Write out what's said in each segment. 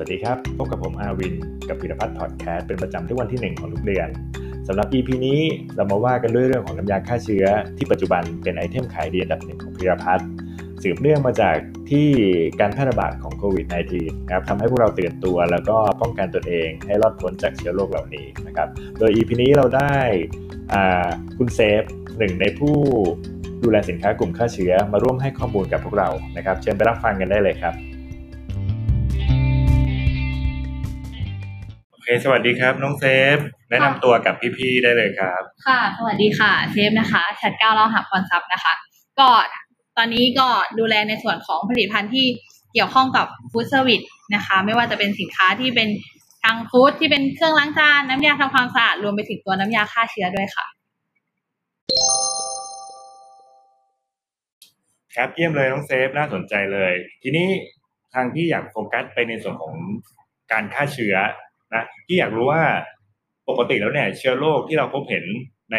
วัสดีครับ พบกับผมอาวิน กับพิรพัฒน์พอดแคสต์เป็นประจำทุกวันที่ 1 ของทุกเดือนสำหรับ EP นี้เรามาว่ากันด้วยเรื่องของน้ำยาฆ่าเชื้อ ที่ปัจจุบันเป็นไอเทมขายดีอันดับหนึ่งของพิรพัฒน์สืบเนื่องมาจากที่การแพร่ระบาดของโควิด -19 นะครับทำให้พวกเราตื่นตัวแล้วก็ป้องกันตนเองให้รอดพ้นจากเชื้อโรคเหล่านี้นะครับโดย EP นี้เราได้คุณเซฟหนึ่งในผู้ดูแลสินค้ากลุ่มฆ่าเชื้อมาร่วมให้ข้อมูลกับพวกเรานะครับ เชิญไปรับฟังกันได้เลยครับ คสวัสดีครับ น้องเซฟ แนะนำตัวกับพี่ๆได้เลยครับ ค่ะ สวัสดีค่ะ เซฟนะคะชัดก้าวเล่าหักพรทรัพย์นะคะ ก็ตอนนี้ก็ดูแลในส่วนของผลิตภัณฑ์ที่เกี่ยวข้องกับฟู้ดเซอร์วิสนะคะ ไม่ว่าจะเป็นสินค้าที่เป็นทางฟู้ดที่เป็นเครื่องล้างจาน น้ำยาทำความสะอาด รวมไปถึงตัวน้ำยาฆ่าเชื้อด้วยค่ะ ครับเยี่ยมเลยน้องเซฟน่าสนใจเลย ทีนี้ทางที่อยากโฟกัสไปในส่วนของการฆ่าเชื้อ นะที่อยากรู้ว่าปกติแล้วเนี่ยเชื้อโรคที่เราพบเห็นใน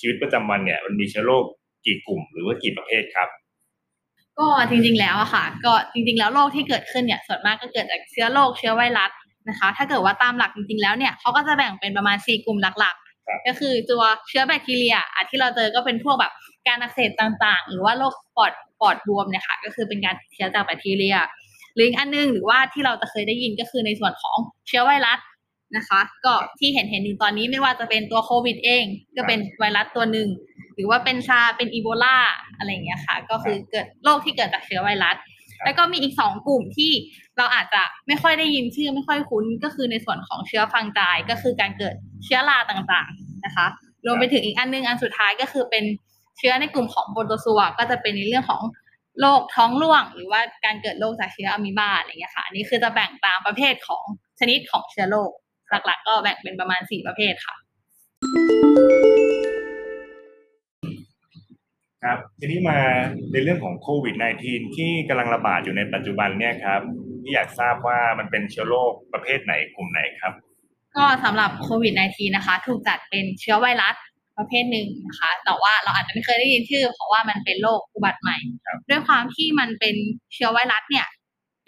ชีวิตประจำวันเนี่ย มันมีเชื้อโรคกี่กลุ่มหรือว่ากี่ประเภทครับ ก็จริง ๆ แล้วอะค่ะ ก็จริง ๆ แล้วโรคที่เกิดขึ้นเนี่ยส่วนมากก็เกิดจากเชื้อโรคเชื้อไวรัสนะคะ ถ้าเกิดว่าตามหลักจริง ๆ แล้วเนี่ยเขาก็จะแบ่งเป็นประมาณสี่กลุ่มหลักๆ ก็คือตัวเชื้อแบคทีเรียอะที่เราเจอก็เป็นพวกแบบการอักเสบต่างๆ หรือว่าโรคปอดปอดบวมเนี่ยค่ะ ก็คือเป็นการเชื้อจากแบคทีเรียหรืออีกอันนึงหรือว่าที่เราจะเคยได้ยินก็คือในส่วนของเชื้อไวรัส นะคะ ก็ที่เห็นเห็นอยู่ตอนนี้ไม่ว่าจะเป็นตัวโควิดเอง ก็เป็นไวรัสตัวหนึ่ง หรือว่าเป็นซาเป็นอีโบลาอะไรอย่างเงี้ยค่ะ ก็คือเกิดโรคที่เกิดจากเชื้อไวรัส แล้วก็มีอีกสองกลุ่มที่เราอาจจะไม่ค่อยได้ยินชื่อไม่ค่อยคุ้น ก็คือในส่วนของเชื้อฟังจายก็คือการเกิดเชื้อราต่างๆนะคะ รวมไปถึงอีกอันนึงอันสุดท้ายก็คือเป็นเชื้อในกลุ่มของโปรโตซัวก็จะเป็นในเรื่องของโรคท้องร่วง หรือว่าการเกิดโรคจากเชื้ออะมีบาอะไรอย่างเงี้ยค่ะ อันนี้คือจะแบ่งตามประเภทของชนิดของเชื้อโรค หลักๆ ก็แบ่งเป็นประมาณสี่ประเภทค่ะ ครับทีนี้มาในเรื่องของโควิด -19 ที่กำลังระบาดอยู่ในปัจจุบันเนี่ยครับที่อยากทราบว่ามันเป็นเชื้อโรคประเภทไหนกลุ่มไหนครับ ก็สำหรับโควิด -19 นะคะ ถูกจัดเป็นเชื้อไวรัสประเภทหนึ่งนะคะ แต่ว่าเราอาจจะไม่เคยได้ยินชื่อ เพราะว่ามันเป็นโรคอุบัติใหม่ ด้วยความที่มันเป็นเชื้อไวรัสเนี่ย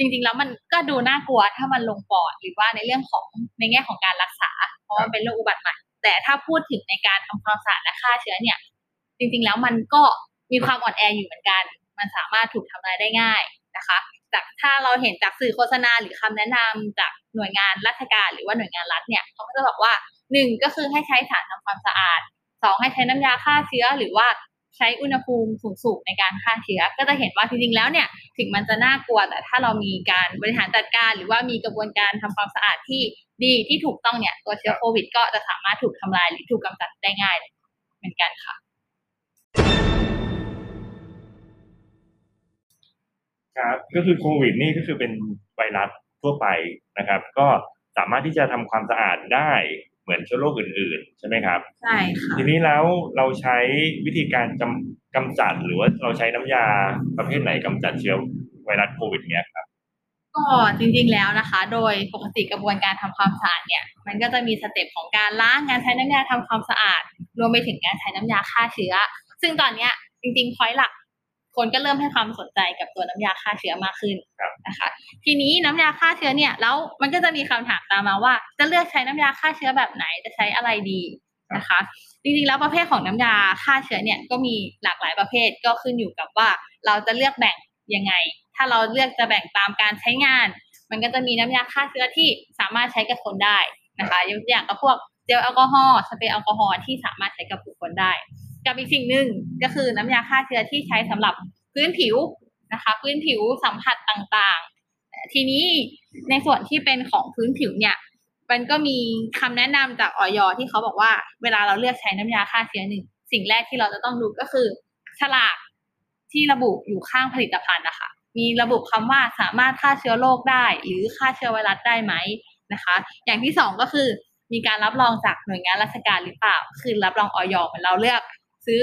จริงๆแล้วมันก็ดูน่ากลัวถ้ามันลงปอดหรือว่าในเรื่องของในแง่ของการรักษา เพราะว่าเป็นโรคอุบัติใหม่แต่ถ้าพูดถึงในการทำความสะอาดและฆ่าเชื้อเนี่ย จริงๆแล้วมันก็มีความอ่อนแออยู่เหมือนกัน มันสามารถถูกทำลายได้ง่ายนะคะ จากถ้าเราเห็นจากสื่อโฆษณาหรือคำแนะนำจากหน่วยงานราชการหรือว่าหน่วยงานรัฐเนี่ยเขาก็จะบอกว่าหนึ่งก็คือให้ใช้สารทำความสะอาดสองให้ใช้น้ำยาฆ่าเชื้อหรือว่า ใช้อุณหภูมิสูงๆในการฆ่าเชื้อ ก็จะเห็นว่าจริงๆแล้วเนี่ยถึงมันจะน่ากลัวแต่ถ้าเรามีการบริหารจัดการ หรือว่ามีกระบวนการทำความสะอาดที่ดีที่ถูกต้องเนี่ยตัวเชื้อโควิด ก็จะสามารถถูกทำลายหรือถูกกำจัดได้ง่ายเหมือนกันค่ะครับก็คือโควิดนี่ก็คือเป็นไวรัสทั่วไปนะครับ ก็สามารถที่จะทำความสะอาดได้ เหมือนเชื้อโรคอื่น ๆ ใช่ไหมครับใช่ค่ะทีนี้แล้วเราใช้วิธีการกำกำจัดหรือว่าเราใช้น้ำยาประเภทไหนกำจัดเชื้อไวรัสโควิดเนี้ยครับก็จริงๆแล้วนะคะ โดยปกติกระบวนการทำความสะอาดเนี่ย มันก็จะมีสเต็ปของการล้างการใช้น้ำยาทำความสะอาด รวมไปถึงการใช้น้ำยาฆ่าเชื้อ ซึ่งตอนเนี้ยจริงๆพอยหลัก คนก็เริ่มให้ความสนใจกับตัวน้ำยาฆ่าเชื้อมากขึ้นนะคะ ทีนี้น้ำยาฆ่าเชื้อเนี่ยแล้วมันก็จะมีคำถามตามมาว่า จะเลือกใช้น้ำยาฆ่าเชื้อแบบไหนจะใช้อะไรดีนะคะจริงๆแล้วประเภทของน้ำยาฆ่าเชื้อเนี่ยก็มีหลากหลายประเภทก็ขึ้นอยู่กับว่าเราจะเลือกแบ่งยังไง ถ้าเราเลือกจะแบ่งตามการใช้งาน มันก็จะมีน้ำยาฆ่าเชื้อที่สามารถใช้กับคนได้นะคะยกตัวอย่างกับพวกเจลแอลกอฮอล์สเปรย์แอลกอฮอล์ที่สามารถใช้กับบุคคลได้ กับอีกสิ่งหนึ่งก็คือน้ำยาฆ่าเชื้อที่ใช้สำหรับพื้นผิวนะคะ พื้นผิวสัมผัสต่างๆ ทีนี้ในส่วนที่เป็นของพื้นผิวเนี่ยมันก็มีคำแนะนำจากออยที่เขาบอกว่าเวลาเราเลือกใช้น้ำยาฆ่าเชื้อหนึ่งสิ่งแรกที่เราจะต้องดูก็คือ ฉลากที่ระบุอยู่ข้างผลิตภัณฑ์นะคะมีระบุคำว่าสามารถฆ่าเชื้อโรคได้ หรือฆ่าเชื้อไวรัสได้ไหมนะคะ อย่างที่สองก็คือมีการรับรองจากหน่วยงานราชการหรือเปล่า คือรับรองออยเหมือนเราเลือก ซื้อ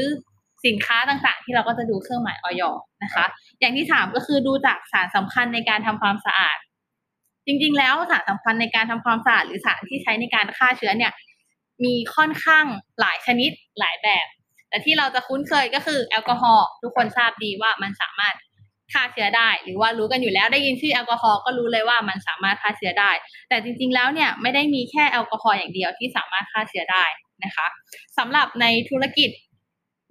สินค้าต่างๆ ที่เราก็จะดูเครื่องหมายออยนะคะ อย่างที่สามก็คือดูจากสารสำคัญในการทำความสะอาด จริงๆ แล้วสารสำคัญในการทำความสะอาดหรือสารที่ใช้ในการฆ่าเชื้อเนี่ย มีค่อนข้างหลายชนิดหลายแบบ แต่ที่เราจะคุ้นเคยก็คือแอลกอฮอล์ทุกคนทราบดีว่ามันสามารถฆ่าเชื้อได้ หรือว่ารู้กันอยู่แล้วได้ยินชื่อแอลกอฮอล์ก็รู้เลยว่ามันสามารถฆ่าเชื้อได้ แต่จริง ๆ แล้วเนี่ยไม่ได้มีแค่แอลกอฮอล์อย่างเดียวที่สามารถฆ่าเชื้อได้นะคะสำหรับในธุรกิจ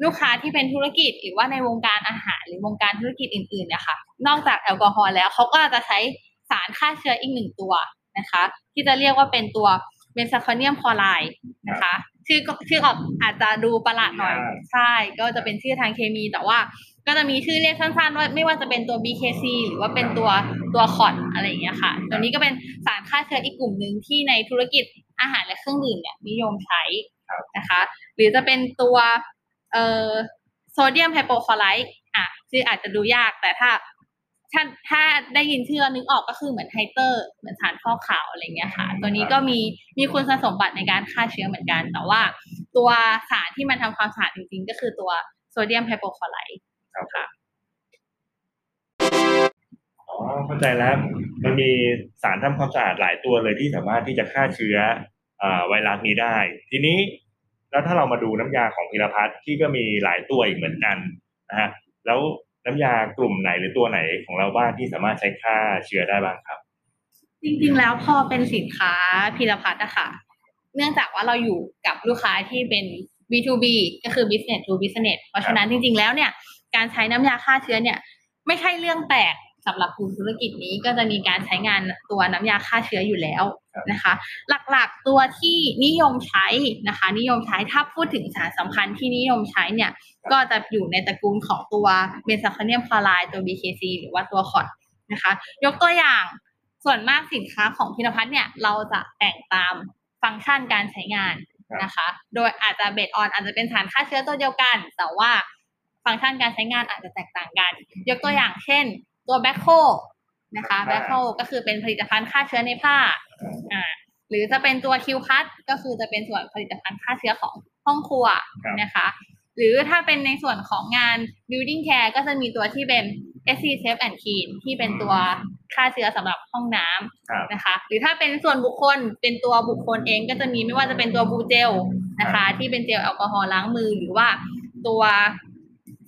ลูกค้าที่เป็นธุรกิจหรือว่าในวงการอาหารหรือวงการธุรกิจอื่นๆนะคะนอกจากแอลกอฮอล์แล้วเขาก็จะใช้สารฆ่าเชื้ออีกหนึ่งตัวนะคะ ที่จะเรียกว่าเป็นตัวเบนซาคอเนียมคลอไรด์นะคะชื่อก็ชื่อออกอาจจะดูประหลาดหน่อยใช่ก็จะเป็นชื่อทางเคมีแต่ว่าก็จะมีชื่อเรียกสั้นๆว่าไม่ว่าจะเป็นตัว BKC หรือว่าเป็นตัวตัวคอดอะไรอย่างเงี้ยค่ะ ตัวนี้ก็เป็นสารฆ่าเชื้ออีกกลุ่มหนึ่งที่ในธุรกิจอาหารและเครื่องดื่มเนี่ยนิยมใช้นะคะ หรือจะเป็นตัว เอ่อโซเดียมไฮโปคลอไรด์อะชื่ออาจจะดูยากแต่ถ้าถ้าถ้าได้ยินชื่อนึกออกก็คือเหมือนไฮเตอร์ เหมือนสารฟอกขาวอะไรเงี้ยค่ะ ตัวนี้ก็มีมีคุณสมบัติในการฆ่าเชื้อเหมือนกัน แต่ว่าตัวสารที่มันทำความสะอาดจริงๆ ก็คือตัวโซเดียมไฮโปคลอไรด์ครับค่ะอ๋อเข้าใจแล้ว มันมีสารทำความสะอาดหลายตัวเลยที่สามารถที่จะฆ่าเชื้อไวรัสนี้ได้ ทีนี้ แล้วถ้าเรามาดูน้ำยาของพิรพัฒน์ที่ก็มีหลายตัวอีกเหมือนกันนะฮะแล้วน้ำยากลุ่มไหนหรือตัวไหนของเราบ้างที่สามารถใช้ฆ่าเชื้อได้บ้างครับ จริงๆแล้วพอเป็นสินค้าพิรพัฒน์อะค่ะเนื่องจากว่าเราอยู่กับลูกค้าที่เป็น B2B ก็คือ business to business เพราะฉะนั้นจริง ๆ แล้วเนี่ยการใช้น้ำยาฆ่าเชื้อเนี่ย ไม่ใช่เรื่องแปลก สำหรับกลุ่มธุรกิจนี้ก็จะมีการใช้งานตัวน้ำยาฆ่าเชื้ออยู่แล้วนะคะ หลักๆตัวที่นิยมใช้นะคะ นิยมใช้ถ้าพูดถึงสารสำคัญที่นิยมใช้เนี่ย ก็จะอยู่ในตระกูลของตัวเบนซาคาเนียมคลอไรด์ตัว BKC หรือว่าตัวคอดนะคะ ยกตัวอย่างส่วนมากสินค้าของพิรพัฒน์เนี่ยเราจะแต่งตามฟังก์ชันการใช้งานนะคะ โดยอาจจะเบสออนอาจจะเป็นสารฆ่าเชื้อตัวเดียวกัน แต่ว่าฟังก์ชันการใช้งานอาจจะแตกต่างกัน ยกตัวอย่างเช่น ตัวแบ็คโคนะคะแบ็คโคก็คือเป็นผลิตภัณฑ์ฆ่าเชื้อในผ้าอ่าหรือจะเป็นตัวคิวพัทก็คือจะเป็นส่วนผลิตภัณฑ์ฆ่าเชื้อของห้องครัวนะคะ หรือถ้าเป็นในส่วนของงาน building care ก็จะมีตัวที่เป็น SC Safe and Clean ที่เป็นตัวฆ่าเชื้อสำหรับห้องน้ำนะคะ หรือถ้าเป็นส่วนบุคคลเป็นตัวบุคคลเองก็จะมีไม่ว่าจะเป็นตัวบูเจลนะคะ ที่เป็นเจลแอลกอฮอล์ล้างมือหรือว่าตัว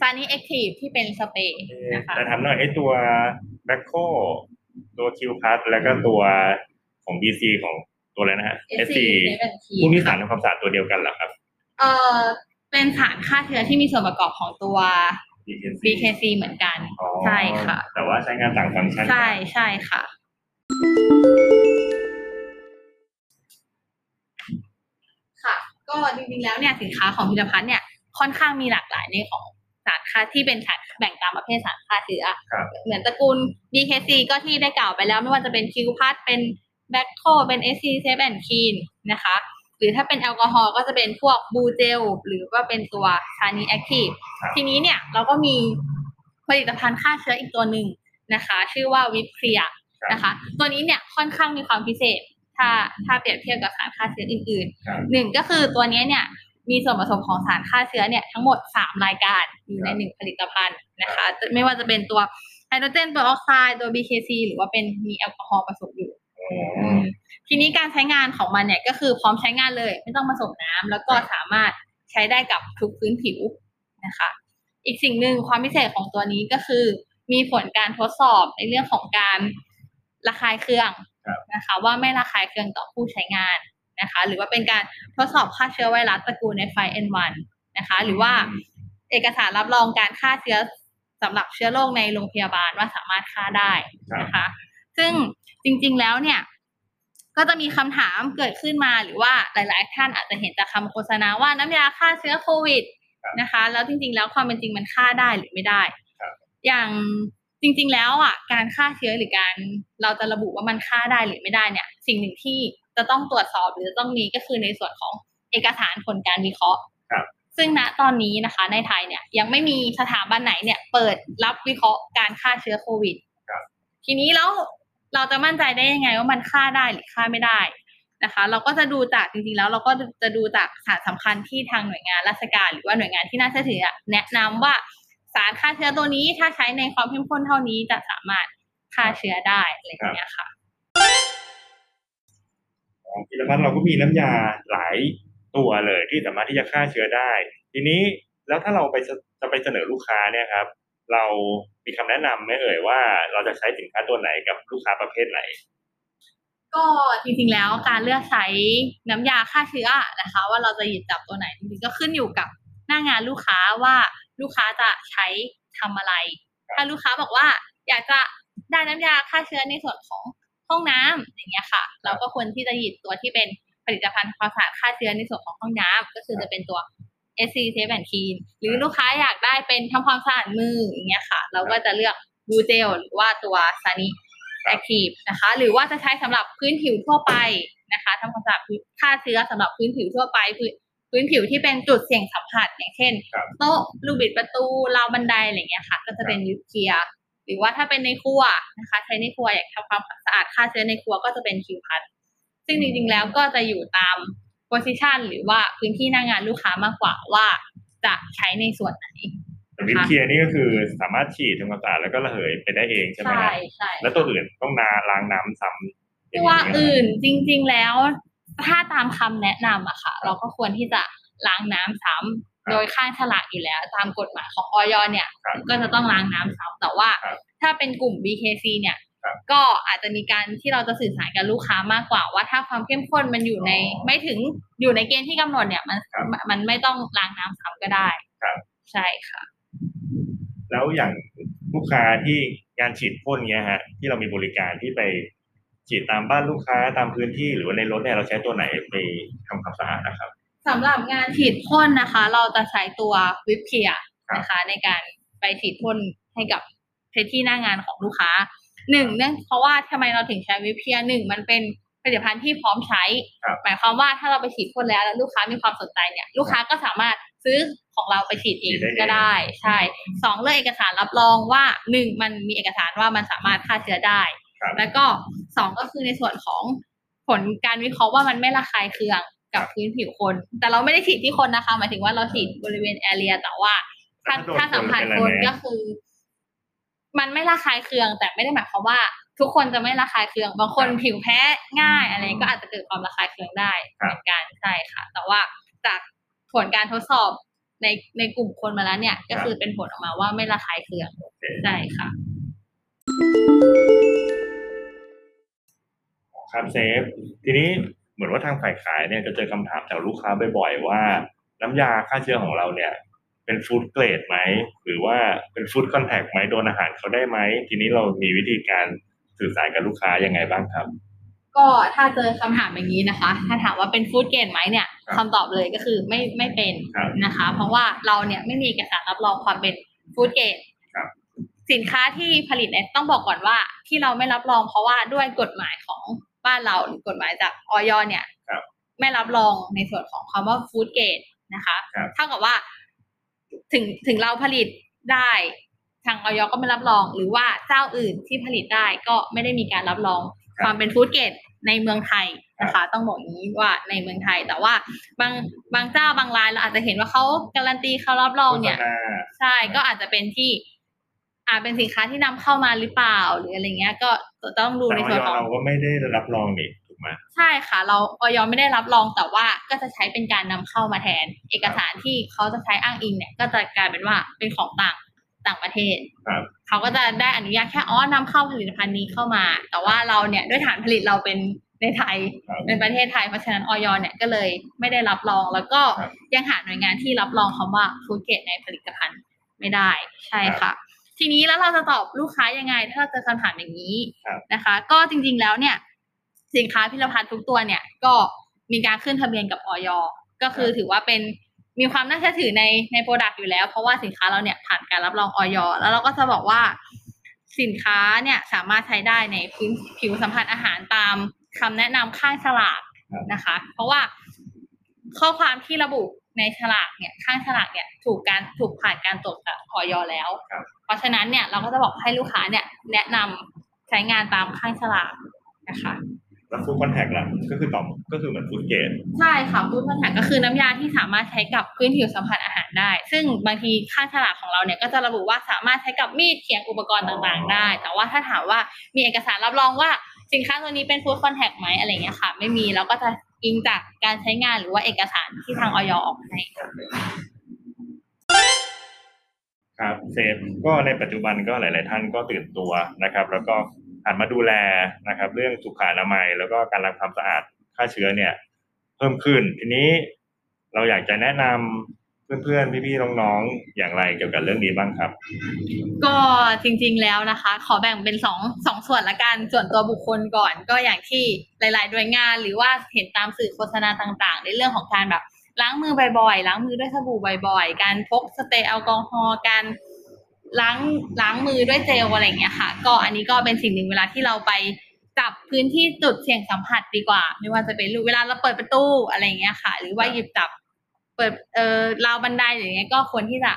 ซานี่แอคทีฟที่เป็นสเปรย์นะคะแต่ทำหน่อยไอ้ตัวแบ็คโคตัวคิวพัทแล้วก็ตัวของ BC ของตัวอะไรนะฮะ SC พวกนี้สารทำความสะอาดตัวเดียวกันเหรอครับ เออเป็นสารฆ่าเชื้อที่มีส่วนประกอบของตัว BKC เหมือนกัน ใช่ค่ะ แต่ว่าใช้งานต่างฟังก์ชัน ใช่ใช่ค่ะ ค่ะ ก็จริงๆแล้วเนี่ยสินค้าของพิพิธภัณฑ์เนี่ยค่อนข้างมีหลากหลายในของสารฆ่าที่เป็นสารแบ่งตามประเภทสารฆ่าเชื้อเหมือนตระกูล BKC ก็ที่ได้กล่าวไปแล้วไม่ว่าจะเป็นคิวพัทเป็นแบคโคเป็น SC เซฟแอนคีนนะคะ หรือถ้าเป็นแอลกอฮอล์ก็จะเป็นพวกบูเจลหรือว่าเป็นตัวชานีแอคทีฟทีนี้เนี่ยเราก็มีผลิตภัณฑ์ฆ่าเชื้ออีกตัวหนึ่งนะคะ ชื่อว่าวิปเคลียนะคะ ตัวนี้เนี่ยค่อนข้างมีความพิเศษ ถ้าถ้าเปรียบเทียบกับสารฆ่าเชื้ออื่นๆหนึ่งก็คือตัวนี้เนี่ย มีส่วนผสมของสารฆ่าเชื้อเนี่ยทั้งหมดสามรายการอยู่ในหนึ่งผลิตภัณฑ์นะคะ ไม่ว่าจะเป็นตัวไฮโดรเจนเปอร์ออกไซด์ตัว BKC หรือว่าเป็นมีแอลกอฮอล์ผสมอยู่ทีนี้การใช้งานของมันเนี่ยก็คือพร้อมใช้งานเลย ไม่ต้องผสมน้ำแล้วก็สามารถใช้ได้กับทุกพื้นผิวนะคะ อีกสิ่งหนึ่งความพิเศษของตัวนี้ก็คือ มีผลการทดสอบในเรื่องของการระคายเคืองนะคะ ว่าไม่ระคายเคืองต่อผู้ใช้งาน นะคะหรือว่าเป็นการทดสอบฆ่าเชื้อไวรัสตระกูล H5N1นะคะ หรือว่าเอกสารรับรองการฆ่าเชื้อสำหรับเชื้อโรคในโรงพยาบาลว่าสามารถฆ่าได้นะคะ ซึ่งจริง ๆแล้วเนี่ย ก็จะมีคำถามเกิดขึ้นมาหรือว่าหลาย ๆ ท่านอาจจะเห็นจากคาโฆษณาว่าน้ำยาฆ่าเชื้อโควิดนะคะ แล้วจริง ๆ แล้วความเป็นจริงมันฆ่าได้หรือไม่ได้ อย่างจริง ๆ แล้วอะการฆ่าเชื้อหรือการเราจะระบุว่ามันฆ่าได้หรือไม่ได้เนี่ย สิ่งหนึ่งที่ จะต้องตรวจสอบหรือจะต้องมีก็คือในส่วนของเอกสารผลการวิเคราะห์ซึ่งณตอนนี้นะคะในไทยเนี่ยยังไม่มีสถาบันไหนเนี่ย เปิดรับวิเคราะห์การฆ่าเชื้อโควิดทีนี้แล้วเราจะมั่นใจได้ยังไงว่ามันฆ่าได้หรือฆ่าไม่ได้นะคะ เราก็จะดูจากจริงๆแล้ว เราก็จะดูจากสารสำคัญที่ทางหน่วยงานราชการ หรือว่าหน่วยงานที่น่าเชื่อถือแนะนำว่าสารฆ่าเชื้อตัวนี้ถ้าใช้ในความเข้มข้นเท่านี้จะสามารถฆ่าเชื้อได้อะไรอย่างเงี้ยค่ะ ของพิรพัฒน์เราก็มีน้ำยาหลายตัวเลยที่สามารถที่จะฆ่าเชื้อได้ ทีนี้แล้วถ้าเราไปจะไปเสนอลูกค้าเนี่ยครับ เรามีคำแนะนำไหมเอ่ยว่า เราจะใช้สินค้าตัวไหนกับลูกค้าประเภทไหน ก็จริงๆแล้วการเลือกใช้น้ำยาฆ่าเชื้อนะคะ ว่าเราจะหยิบจับตัวไหนจริงๆก็ขึ้นอยู่กับหน้างานลูกค้าว่าลูกค้าจะใช้ทำอะไร ถ้าลูกค้าบอกว่า อยากจะได้น้ำยาฆ่าเชื้อในส่วนของ ห้องน้ำอย่างเงี้ยค่ะ เราก็ควรที่จะหยิบตัวที่เป็นผลิตภัณฑ์ความสะอาดฆ่าเชื้อในส่วนของห้องน้ำก็คือจะเป็นตัว SC Safe and Clean หรือลูกค้าอยากได้เป็นทำความสะอาดมืออย่างเงี้ยค่ะ เราก็จะเลือกบูเจลหรือว่าตัวซานิแอคทีฟนะคะ หรือว่าจะใช้สำหรับพื้นผิวทั่วไปนะคะทำความสะอาดฆ่าเชื้อสำหรับพื้นผิวทั่วไปพื้นพื้นผิวที่เป็นจุดเสี่ยงสัมผัสอย่างเช่นครับโต๊ะลูกบิดประตูราวบันไดอะไรอย่างเงี้ยค่ะ ก็จะเป็นยูเคลีย ร์หรือว่าถ้าเป็นในครัวนะคะ ใช้ในครัวอยากทำความสะอาดฆ่าเชื้อในครัวก็จะเป็นคิวพัดซึ่งจริงๆแล้วก็จะอยู่ตามโพซิชันหรือว่าพื้นที่หน้างานลูกค้ามากกว่าว่าจะใช้ในส่วนไหนแต่วิปเคลียร์นี่ก็คือสามารถฉีดทำความสะอาดแล้วก็ระเหยไปได้เองใช่ไหมใช่ฮะใช่แล้วตัวอื่นต้องนาล้างน้ำซ้ำตัวอื่นจริง ๆแล้ว ถ้าตามคำแนะนำอะค่ะ เราก็ควรที่จะล้างน้ำซ้ำ โดยข้างฉลากอยู่แล้ว ตามกฎหมายของออยเนี่ยครับก็จะต้องล้างน้ำซ้ำแต่ว่าครับถ้าเป็นกลุ่ม BKC เนี่ยครับก็อาจจะมีการที่เราจะสื่อสารกับลูกค้ามากกว่า ว่าถ้าความเข้มข้นมันอยู่ในอ๋อไม่ถึงอยู่ในเกณฑ์ที่กำหนดเนี่ยมันครับมันไม่ต้องล้างน้ำซ้ำก็ได้ครับใช่ค่ะ แล้วอย่างลูกค้าที่งานฉีดพ่นเงี้ยฮะ ที่เรามีบริการที่ไปฉีดตามบ้านลูกค้าตามพื้นที่หรือว่าในรถเนี่ยเราใช้ตัวไหนไปทำความสะอาดนะครับ สำหรับงานฉีดพ่นนะคะ เราจะใช้ตัววิปเคียครับนะคะ ในการไปฉีดพ่นให้กับเพจที่หน้างานของลูกค้าหนึ่งเนื่องเพราะว่าทำไมเราถึงใช้วิปเคียหนึ่งมันเป็นผลิตภัณฑ์ที่พร้อมใช้ครับหมายความว่าถ้าเราไปฉีดพ่นแล้วแล้วลูกค้ามีความสนใจเนี่ย ลูกค้าก็สามารถซื้อของเราไปฉีดเองฉีดได้เองก็ได้ ใช่สองเรื่องเอกสารรับรองว่าหนึ่งมันมีเอกสารว่ามันสามารถฆ่าเชื้อได้ครับแล้วก็สองก็คือในส่วนของผลการวิเคราะห์ว่ามันไม่ระคายเคือง กับพื้นผิวคน แต่เราไม่ได้ฉีดที่คนนะคะ หมายถึงว่าเราฉีดบริเวณแอเรียแต่ว่าถ้าแล้วถ้าถ้าโดนสัมผัสคนคนเป็นอะไรไหมก็คือ มันไม่ระคายเคือง แต่ไม่ได้หมายความว่า ทุกคนจะไม่ระคายเคือง บางคนผิวแพ้ง่ายอะไรก็อาจจะเกิดความระคายเคืองได้เหมือนกันใช่ค่ะ แต่ว่าจากผลการทดสอบในในกลุ่มคนมาแล้วเนี่ย ก็คือเป็นผลออกมาว่าไม่ระคายเคืองใช่ค่ะครับเซฟ ทีนี้เห มือนว่าทางฝ่ายขายเนี่ยจะเจอคำถามจากลูกค้าบ่อยๆว่า น้ำยาฆ่าเชื้อของเราเนี่ย เป็นฟู้ดเกรดไหมหรือว่าเป็นฟู้ดคอนแทคไหมโดนอาหารเขาได้ไหมทีนี้เรามีวิธีการสื่อสารกับลูกค้ายังไงบ้างครับ ก็ถ้าเจอคำถามอย่างนี้นะคะ ถ้าถามว่าเป็นฟู้ดเกรดไหมเนี่ยครับคำตอบเลยก็คือไม่ไม่เป็นครับนะคะ เพราะว่าเราเนี่ยไม่มีเอกสารรับรองความเป็นฟู้ดเกรดครับสินค้าที่ผลิตเนี่ยต้องบอกก่อนว่าที่เราไม่รับรองเพราะว่าด้วยกฎหมายของ บ้านเราหรือกฎหมายจากออยเนี่ยครับไม่รับรองในส่วนของคำว่าฟู้ดเกรดนะคะครับเท่ากับว่า ถึงถึงเราผลิตได้ทางออยก็ไม่รับรอง หรือว่าเจ้าอื่นที่ผลิตได้ก็ไม่ได้มีการรับรองครับความเป็นฟู้ดเกรดในเมืองไทยนะคะ ต้องบอกอย่างนี้ว่าในเมืองไทย แต่ว่าบางบางเจ้าบางรายเราอาจจะเห็นว่าเขาการันตีเขารับรองเนี่ยโฆษณาใช่ก็อาจจะเป็นที่ อาจเป็นสินค้าที่นำเข้ามาหรือเปล่าหรืออะไรเงี้ย ก็ต้องดูแต่ในออส่วนของเราก็ไม่ได้รับรองนี่ถูกไหมใช่ค่ะ เราออยไม่ได้รับรองแต่ว่าก็จะใช้เป็นการนำเข้ามาแทน เอกสารที่เขาจะใช้อ้างอิงเนี่ยก็จะกลายเป็นว่าเป็นของต่างต่างประเทศครับเขาก็จะได้อนุญาตแค่อ๋อนำเข้าผลิตภัณฑ์นี้เข้ามา แต่ว่าเราเนี่ยด้วยฐานผลิตเราเป็นในไทยครับเป็นประเทศไทยเพราะฉะนั้นออยเนี่ยก็เลยไม่ได้รับรองแล้วก็ครับยังหาหน่วยงานที่รับรองคำว่าฟู้ดเกรดในผลิตภัณฑ์ไม่ได้ใช่ค่ะ ทีนี้แล้วเราจะตอบลูกค้ายังไง ถ้าเราเจอคำถามอย่างนี้ครับนะคะ ก็จริงๆแล้วเนี่ย สินค้าพิพิธภัณฑ์ทุกตัวเนี่ย ก็มีการขึ้นทะเบียนกับออยก็คือถือว่าเป็นมีความน่าเชื่อถือในในโปรดักต์อยู่แล้ว เพราะว่าสินค้าเราเนี่ยผ่านการรับรองออยแล้วเราก็จะบอกว่าสินค้าเนี่ยสามารถใช้ได้ในพื้นผิวสัมผัสอาหารตามคำแนะนำข้างฉลากครับนะคะ เพราะว่าข้อความที่ระบุ ในฉลากเนี่ยข้างฉลากเนี่ยถูกการถูกผ่านการตรวจจากออยแล้วครับเพราะฉะนั้นเนี่ยเราก็จะบอกให้ลูกค้าเนี่ยแนะนำใช้งานตามข้างฉลากนะคะแล้วฟู้ดคอนแทคล่ะก็คือตอบก็คือเหมือนฟู้ดเกรดใช่ค่ะฟู้ดคอนแทคก็คือน้ำยาที่สามารถใช้กับพื้นผิวสัมผัสอาหารได้ ซึ่งบางทีข้างฉลากของเราเนี่ยก็จะระบุว่าสามารถใช้กับมีดเขียงอุปกรณ์ต่างๆ ได้ แต่ว่าถ้าถามว่ามีเอกสารรับรองว่าสินค้าตัวนี้เป็นฟู้ดคอนแทคไหมอะไรเงี้ยค่ะ ไม่มีเราก็จะ อิงจากการใช้งานหรือว่าเอกสารที่ทางออยออกให้ค่ะครับเซฟก็ในปัจจุบันก็หลาย ๆ ท่านก็ตื่นตัวนะครับ แล้วก็หันมาดูแลนะครับ เรื่องสุขอนามัย แล้วก็การรักความสะอาดฆ่าเชื้อเนี่ย เพิ่มขึ้นทีนี้เราอยากจะแนะนำ เพื่อนๆ พี่ๆ น้องๆ อย่างไรเกี่ยวกับเรื่องนี้บ้างครับ ก็จริงๆ แล้วนะคะ ขอแบ่งเป็นสองสองส่วนละกัน ส่วนตัวบุคคลก่อน ก็อย่างที่หลายๆ หน่วยงานหรือว่าเห็นตามสื่อโฆษณาต่างๆ ในเรื่องของการแบบล้างมือบ่อยๆ ล้างมือด้วยสบู่บ่อยๆ การพกสเปรย์แอลกอฮอล์ การล้างล้างมือด้วยเจลอะไรอย่างเงี้ยค่ะ ก็อันนี้ก็เป็นสิ่งหนึ่งเวลาที่เราไปจับพื้นที่จุดเสี่ยงสัมผัสดีกว่า ไม่ว่าจะเป็นเวลาเราเปิดประตูอะไรอย่างเงี้ยค่ะ หรือว่าหยิบจับ เปิดเอ่อราวบันไดอย่างเงี้ยก็ควรที่จะ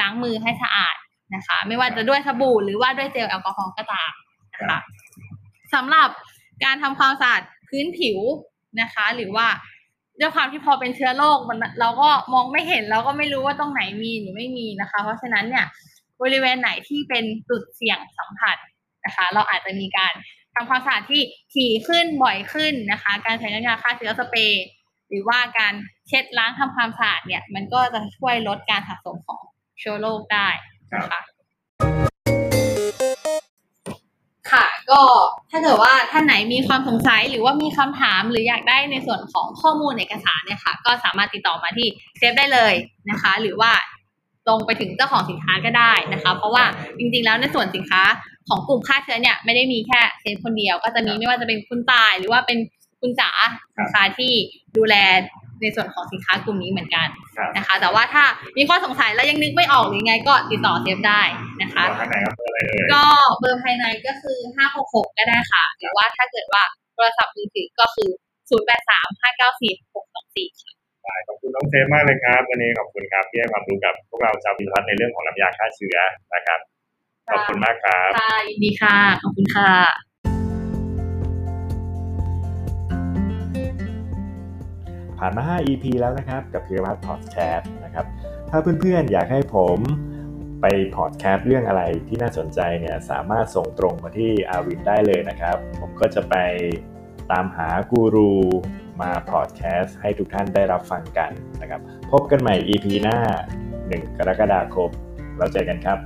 ล้างมือให้สะอาดนะคะ ไม่ว่าจะด้วยสบู่หรือว่าด้วยเจลแอลกอฮอล์ก็ตามนะคะสำหรับการทำความสะอาดพื้นผิวนะคะ หรือว่าด้วยความที่พอเป็นเชื้อโรคมันเราก็มองไม่เห็นเราก็ไม่รู้ว่าตรงไหนมีหรือไม่มีนะคะ เพราะฉะนั้นเนี่ยบริเวณไหนที่เป็นจุดเสี่ยงสัมผัสนะคะ เราอาจจะมีการทำความสะอาดที่ถี่ขึ้นบ่อยขึ้นนะคะ การใช้น้ำยาฆ่าเชื้อสเปรย์ หรือว่าการเช็ดล้างทำความสะอาดเนี่ย มันก็จะช่วยลดการสะสมของเชื้อโรคได้นะคะค่ะ ก็ถ้าเกิดว่าท่านไหนมีความสงสัยหรือว่ามีคำถามหรืออยากได้ในส่วนของข้อมูลเอกสารเนี่ยค่ะ ก็สามารถติดต่อมาที่เซฟได้เลยนะคะ หรือว่าตรงไปถึงเจ้าของสินค้าก็ได้นะคะ เพราะว่าจริงๆแล้วในส่วนสินค้าของกลุ่มฆ่าเชื้อเนี่ยไม่ได้มีแค่เซฟคนเดียว ก็จะมีไม่ว่าจะเป็นคุณตาย หรือว่าเป็น คุณจ๋านะคะที่ดูแลในส่วนของสินค้ากลุ่มนี้เหมือนกันครับนะคะ แต่ว่าถ้ามีข้อสงสัยแล้วยังนึกไม่ออกหรือไงก็ติดต่อเซฟได้นะคะข้างในครับเบอร์อะไรเอ่ยก็เบอร์ภายในก็คือ 566 ก็ได้ค่ะ หรือว่าถ้าเกิดว่าโทรศัพท์มือถือก็คือ 083 594 624ค่ะขอบคุณน้องเซฟมากเลยครับวันนี้ขอบคุณครับที่ให้ความรู้กับพวกเราชาวพิพัฒน์ในเรื่องของน้ำยาฆ่าเชื้อนะครับ ขอบคุณมากครับค่ะยินดีค่ะ ขอบคุณค่ะ ผ่านมา 5 EP แล้วนะครับ กับพิรพัฒน์พอดแคสต์นะครับ ถ้าเพื่อนๆ อยากให้ผมไปพอดแคสต์เรื่องอะไรที่น่าสนใจเนี่ยสามารถส่งตรงมาที่อาวินได้เลยนะครับ ผมก็จะไปตามหากูรูมาพอดแคสต์ให้ทุกท่านได้รับฟังกันนะครับ พบกันใหม่ EP หน้า 1 กรกฎาคมแล้วเจอกันครับ